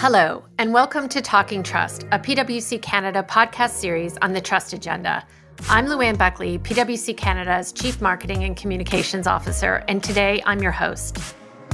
Hello, and welcome to Talking Trust, a PwC Canada podcast series on the trust agenda. I'm Louanne Buckley, PwC Canada's Chief Marketing and Communications Officer, and today I'm your host.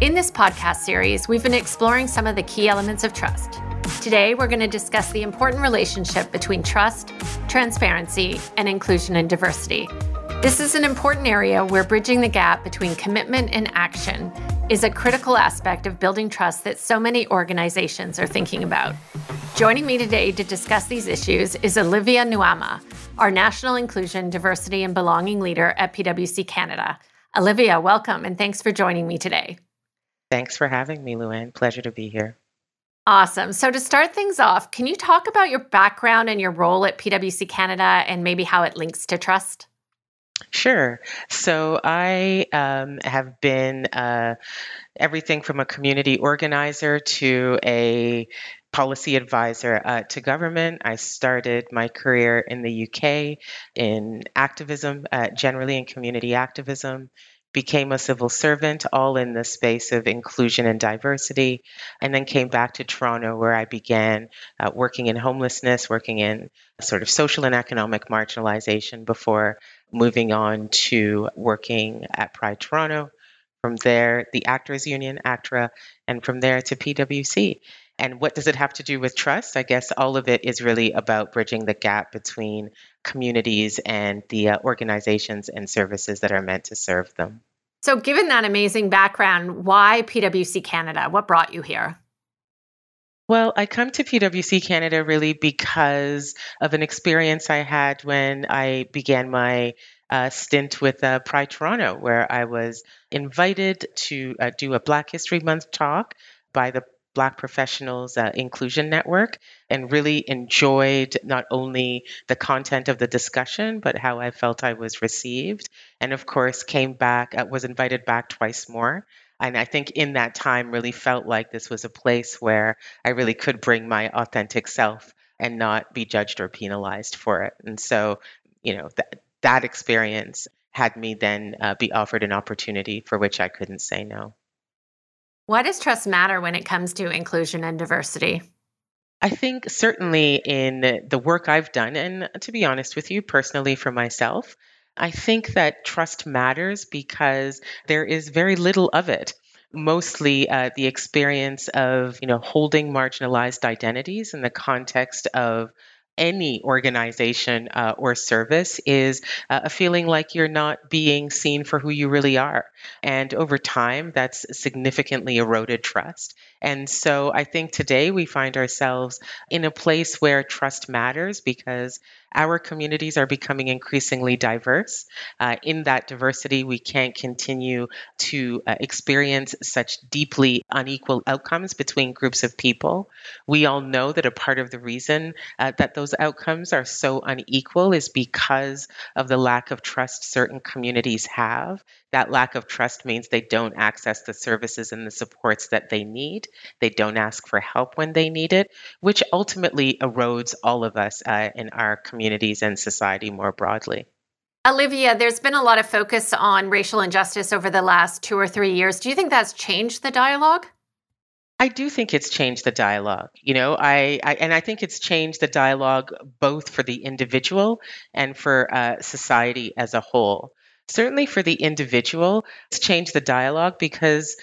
In this podcast series, we've been exploring some of the key elements of trust. Today, we're going to discuss the important relationship between trust, transparency, and inclusion and diversity. This is an important area where bridging the gap between commitment and action is a critical aspect of building trust that so many organizations are thinking about. Joining me today to discuss these issues is Olivia Nuamah, our National Inclusion, Diversity, and Belonging Leader at PwC Canada. Olivia, welcome and thanks for joining me today. Thanks for having me, Louanne. Pleasure to be here. Awesome. So, to start things off, can you talk about your background and your role at PwC Canada and maybe how it links to trust? Sure. So I um, have been uh, everything from a community organizer to a policy advisor uh, to government. I started my career in the UK in activism, uh, generally in community activism. Became a civil servant, all in the space of inclusion and diversity, and then came back to Toronto where I began uh, working in homelessness, working in sort of social and economic marginalization before moving on to working at Pride Toronto. From there, the Actors Union, ACTRA, and from there to PwC. And what does it have to do with trust? I guess all of it is really about bridging the gap between communities and the uh, organizations and services that are meant to serve them. So, given that amazing background, why PwC Canada? What brought you here? Well, I come to PwC Canada really because of an experience I had when I began my uh, stint with uh, Pride Toronto, where I was invited to uh, do a Black History Month talk by the Black Professionals uh, Inclusion Network and really enjoyed not only the content of the discussion, but how I felt I was received. And of course, came back, uh, was invited back twice more and I think in that time really felt like this was a place where I really could bring my authentic self and not be judged or penalized for it. And so, you know, that that experience had me then uh, be offered an opportunity for which I couldn't say no. Why does trust matter when it comes to inclusion and diversity? I think certainly in the work I've done, and to be honest with you, personally for myself, I think that trust matters because there is very little of it mostly uh, the experience of you know holding marginalized identities in the context of any organization uh, or service is uh, a feeling like you're not being seen for who you really are. And over time, that's significantly eroded trust. And so I think today we find ourselves in a place where trust matters because our communities are becoming increasingly diverse. Uh, in that diversity, we can't continue to uh, experience such deeply unequal outcomes between groups of people. We all know that a part of the reason uh, that those outcomes are so unequal is because of the lack of trust certain communities have. That lack of trust means they don't access the services and the supports that they need. They don't ask for help when they need it, which ultimately erodes all of us uh, in our communities and society more broadly. Olivia, there's been a lot of focus on racial injustice over the last two or three years. Do you think that's changed the dialogue? I do think it's changed the dialogue. You know, I, I and I think it's changed the dialogue both for the individual and for uh, society as a whole certainly for the individual, it's changed the dialogue because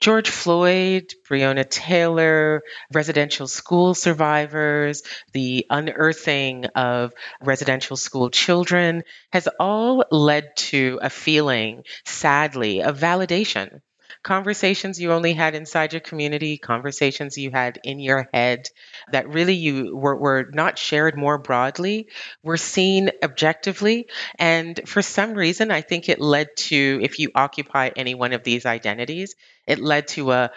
George Floyd, Breonna Taylor, residential school survivors, the unearthing of residential school children has all led to a feeling, sadly, of validation conversations you only had inside your community, conversations you had in your head that really you were, were not shared more broadly, were seen objectively. And for some reason, I think it led to, if you occupy any one of these identities, it led to a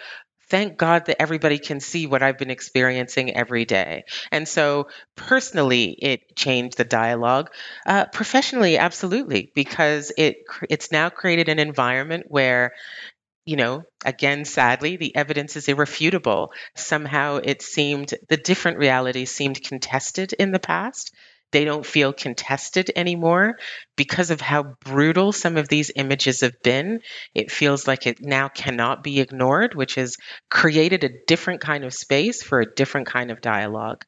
thank God that everybody can see what I've been experiencing every day. And so, personally, it changed the dialogue. Uh, professionally, absolutely, because it it's now created an environment where you know, again, sadly, the evidence is irrefutable. Somehow it seemed the different realities seemed contested in the past. they don't feel contested anymore because of how brutal some of these images have been. It feels like it now cannot be ignored, which has created a different kind of space for a different kind of dialogue.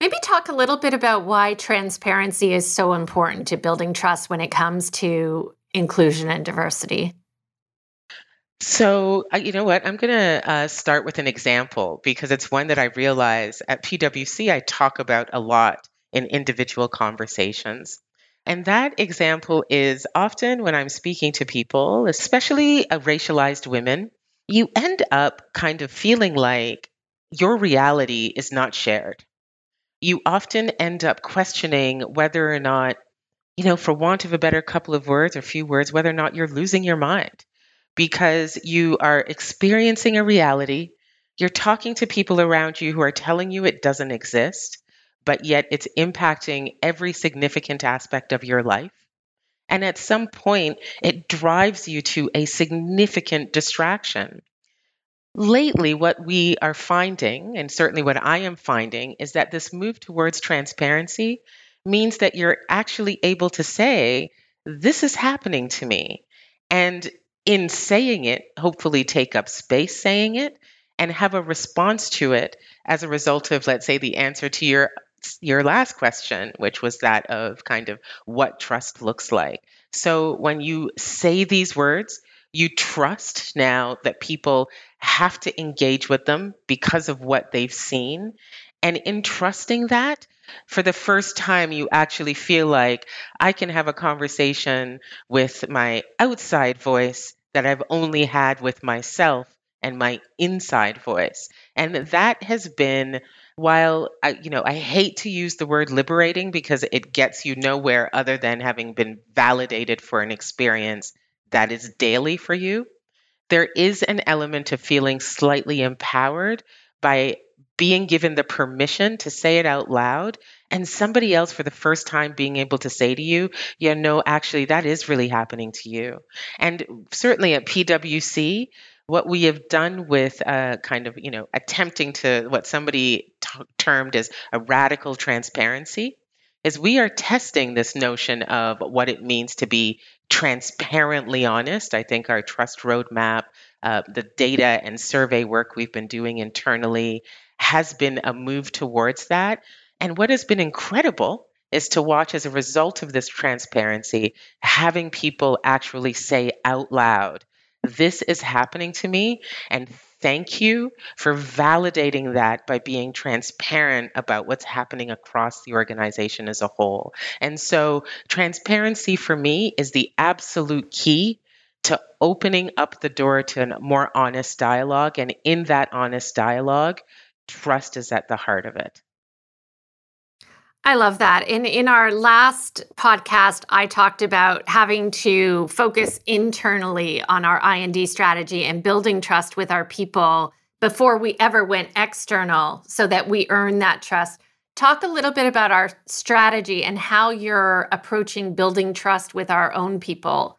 Maybe talk a little bit about why transparency is so important to building trust when it comes to inclusion and diversity. So, you know what? I'm going to uh, start with an example because it's one that I realize at PwC I talk about a lot in individual conversations. And that example is often when I'm speaking to people, especially uh, racialized women, you end up kind of feeling like your reality is not shared. You often end up questioning whether or not, you know, for want of a better couple of words or few words, whether or not you're losing your mind because you are experiencing a reality. You're talking to people around you who are telling you it doesn't exist, but yet it's impacting every significant aspect of your life. And at some point, it drives you to a significant distraction. Lately, what we are finding, and certainly what I am finding, is that this move towards transparency means that you're actually able to say, This is happening to me. And in saying it, hopefully take up space saying it and have a response to it as a result of, let's say, the answer to your your last question, which was that of kind of what trust looks like. So when you say these words, you trust now that people have to engage with them because of what they've seen. And in trusting that, for the first time, you actually feel like I can have a conversation with my outside voice that I've only had with myself and my inside voice. And that has been while I, you know, I hate to use the word liberating because it gets you nowhere other than having been validated for an experience that is daily for you. There is an element of feeling slightly empowered by being given the permission to say it out loud and somebody else for the first time being able to say to you, yeah, no, actually, that is really happening to you. And certainly at PwC, what we have done with uh, kind of, you know, attempting to what somebody t- termed as a radical transparency is we are testing this notion of what it means to be transparently honest. I think our trust roadmap, uh, the data and survey work we've been doing internally has been a move towards that. And what has been incredible is to watch as a result of this transparency, having people actually say out loud, this is happening to me. And thank you for validating that by being transparent about what's happening across the organization as a whole. And so, transparency for me is the absolute key to opening up the door to a more honest dialogue. And in that honest dialogue, trust is at the heart of it. I love that. In in our last podcast, I talked about having to focus internally on our I&D strategy and building trust with our people before we ever went external so that we earn that trust. Talk a little bit about our strategy and how you're approaching building trust with our own people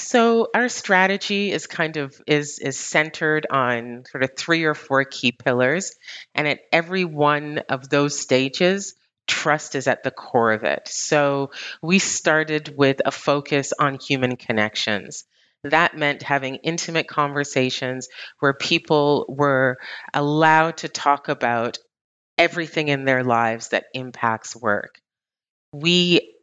so our strategy is kind of is is centered on sort of three or four key pillars and at every one of those stages trust is at the core of it. So we started with a focus on human connections. That meant having intimate conversations where people were allowed to talk about everything in their lives that impacts work. We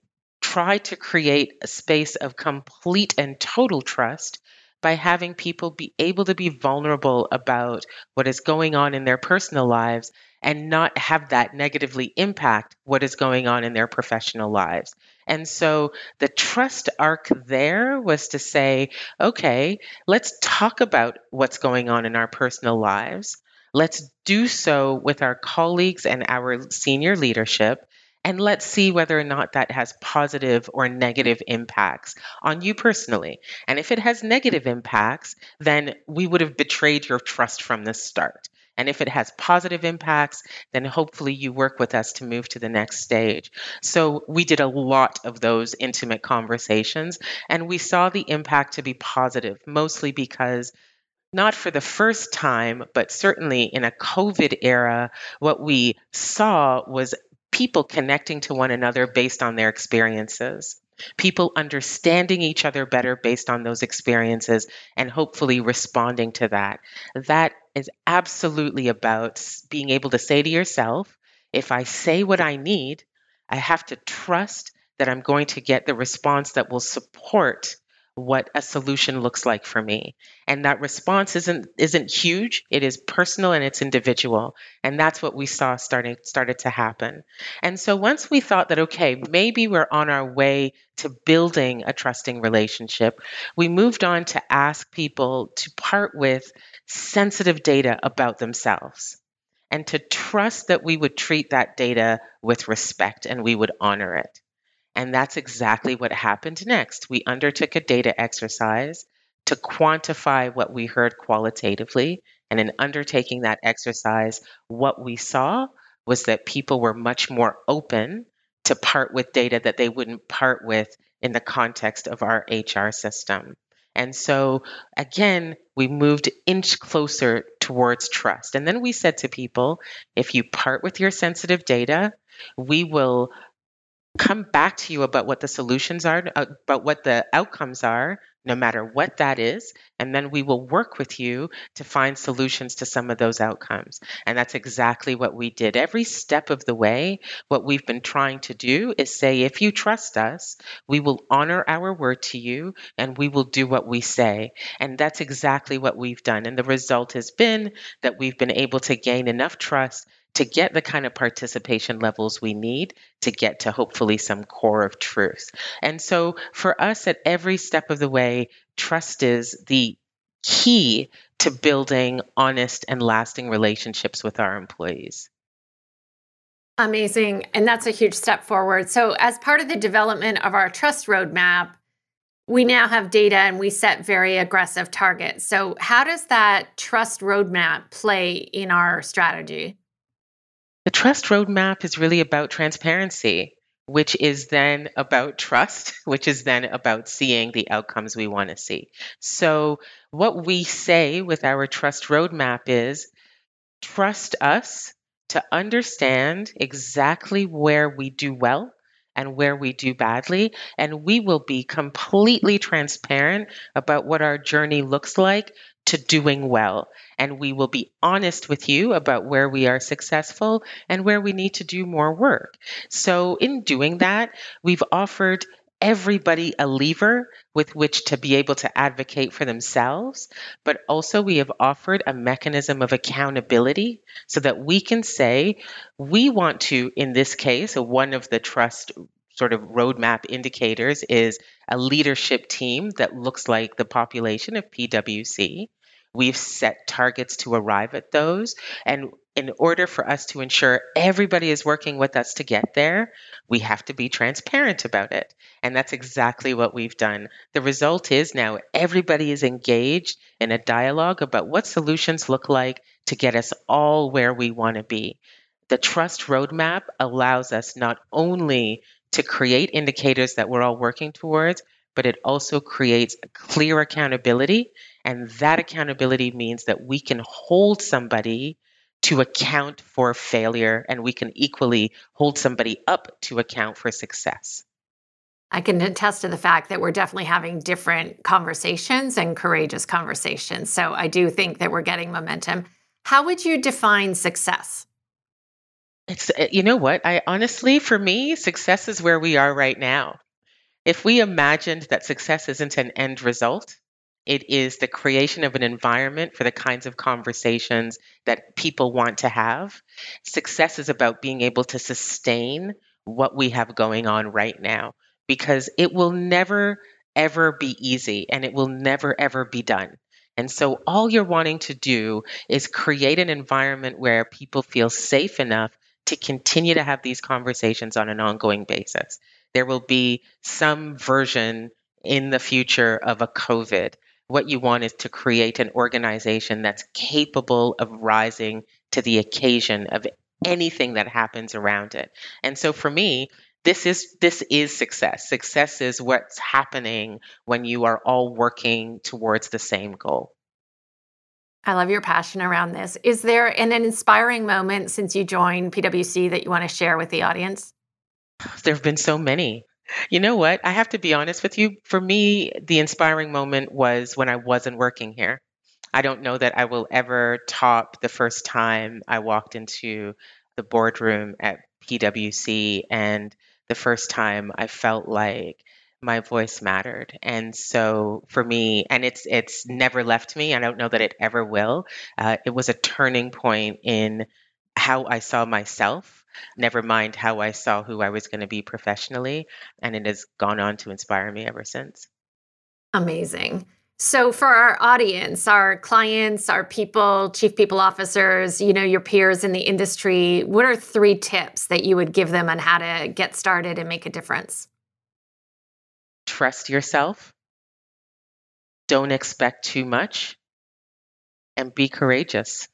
try to create a space of complete and total trust by having people be able to be vulnerable about what is going on in their personal lives and not have that negatively impact what is going on in their professional lives. And so the trust arc there was to say, okay, let's talk about what's going on in our personal lives. Let's do so with our colleagues and our senior leadership and let's see whether or not that has positive or negative impacts on you personally. And if it has negative impacts, then we would have betrayed your trust from the start. And if it has positive impacts, then hopefully you work with us to move to the next stage. So we did a lot of those intimate conversations, and we saw the impact to be positive, mostly because not for the first time, but certainly in a COVID era, what we saw was people connecting to one another based on their experiences people understanding each other better based on those experiences and hopefully responding to that. That is absolutely about being able to say to yourself, if I say what I need, I have to trust that I'm going to get the response that will support what a solution looks like for me. And that response isn't isn't huge. It is personal and it's individual. And that's what we saw starting started to happen. And so once we thought that okay maybe we're on our way to building a trusting relationship we moved on to ask people to part with sensitive data about themselves and to trust that we would treat that data with respect and we would honor it and that's exactly what happened next. We undertook a data exercise to quantify what we heard qualitatively. And in undertaking that exercise, what we saw was that people were much more open to part with data that they wouldn't part with in the context of our HR system. And so, again, we moved inch closer towards trust. And then we said to people if you part with your sensitive data, we will come back to you about what the solutions are, uh, about what the outcomes are, no matter what that is. And then we will work with you to find solutions to some of those outcomes. And that's exactly what we did. Every step of the way, what we've been trying to do is say, if you trust us, we will honor our word to you and we will do what we say. And that's exactly what we've done. And the result has been that we've been able to gain enough trust to get the kind of participation levels we need to get to hopefully some core of truth. And so for us at every step of the way, trust is the key to building honest and lasting relationships with our employees. Amazing. And that's a huge step forward. So, as part of the development of our trust roadmap, we now have data and we set very aggressive targets. So, how does that trust roadmap play in our strategy? The trust roadmap is really about transparency, which is then about trust, which is then about seeing the outcomes we want to see. So, what we say with our trust roadmap is trust us to understand exactly where we do well and where we do badly. And we will be completely transparent about what our journey looks like to doing well. And we will be honest with you about where we are successful and where we need to do more work. So, in doing that, we've offered everybody a lever with which to be able to advocate for themselves, but also we have offered a mechanism of accountability so that we can say, we want to, in this case, one of the trust sort of roadmap indicators is a leadership team that looks like the population of PwC. We've set targets to arrive at those. And in order for us to ensure everybody is working with us to get there, we have to be transparent about it. And that's exactly what we've done. The result is now everybody is engaged in a dialogue about what solutions look like to get us all where we want to be. The trust roadmap allows us not only to create indicators that we're all working towards, but it also creates clear accountability. And that accountability means that we can hold somebody to account for failure and we can equally hold somebody up to account for success. I can attest to the fact that we're definitely having different conversations and courageous conversations. So I do think that we're getting momentum. How would you define success? It's uh, you know what? I honestly for me success is where we are right now. If we imagined that success isn't an end result, it is the creation of an environment for the kinds of conversations that people want to have. Success is about being able to sustain what we have going on right now because it will never ever be easy and it will never ever be done. And so all you're wanting to do is create an environment where people feel safe enough to continue to have these conversations on an ongoing basis. There will be some version in the future of a COVID. What you want is to create an organization that's capable of rising to the occasion of anything that happens around it. And so for me, this is this is success. Success is what's happening when you are all working towards the same goal. I love your passion around this. Is there an, an inspiring moment since you joined PwC that you want to share with the audience? There have been so many. You know what? I have to be honest with you. For me, the inspiring moment was when I wasn't working here. I don't know that I will ever top the first time I walked into the boardroom at PwC and the first time I felt like my voice mattered and so for me and it's it's never left me i don't know that it ever will uh, it was a turning point in how i saw myself never mind how i saw who i was going to be professionally and it has gone on to inspire me ever since. Amazing. So for our audience our clients our people chief people officers you know your peers in the industry what are three tips that you would give them on how to get started and make a difference? Trust yourself, don't expect too much, and be courageous.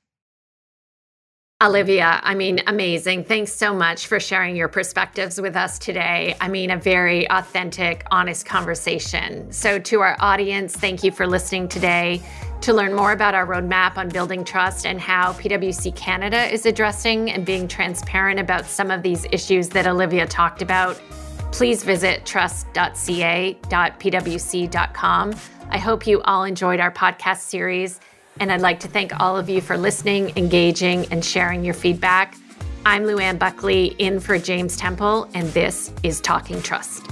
Olivia, I mean, amazing. Thanks so much for sharing your perspectives with us today. I mean, a very authentic, honest conversation. So, to our audience, thank you for listening today. To learn more about our roadmap on building trust and how PwC Canada is addressing and being transparent about some of these issues that Olivia talked about, please visit trust.ca.pwc.com. I hope you all enjoyed our podcast series, and I'd like to thank all of you for listening, engaging, and sharing your feedback. I'm Louanne Buckley in for James Temple, and this is Talking Trust.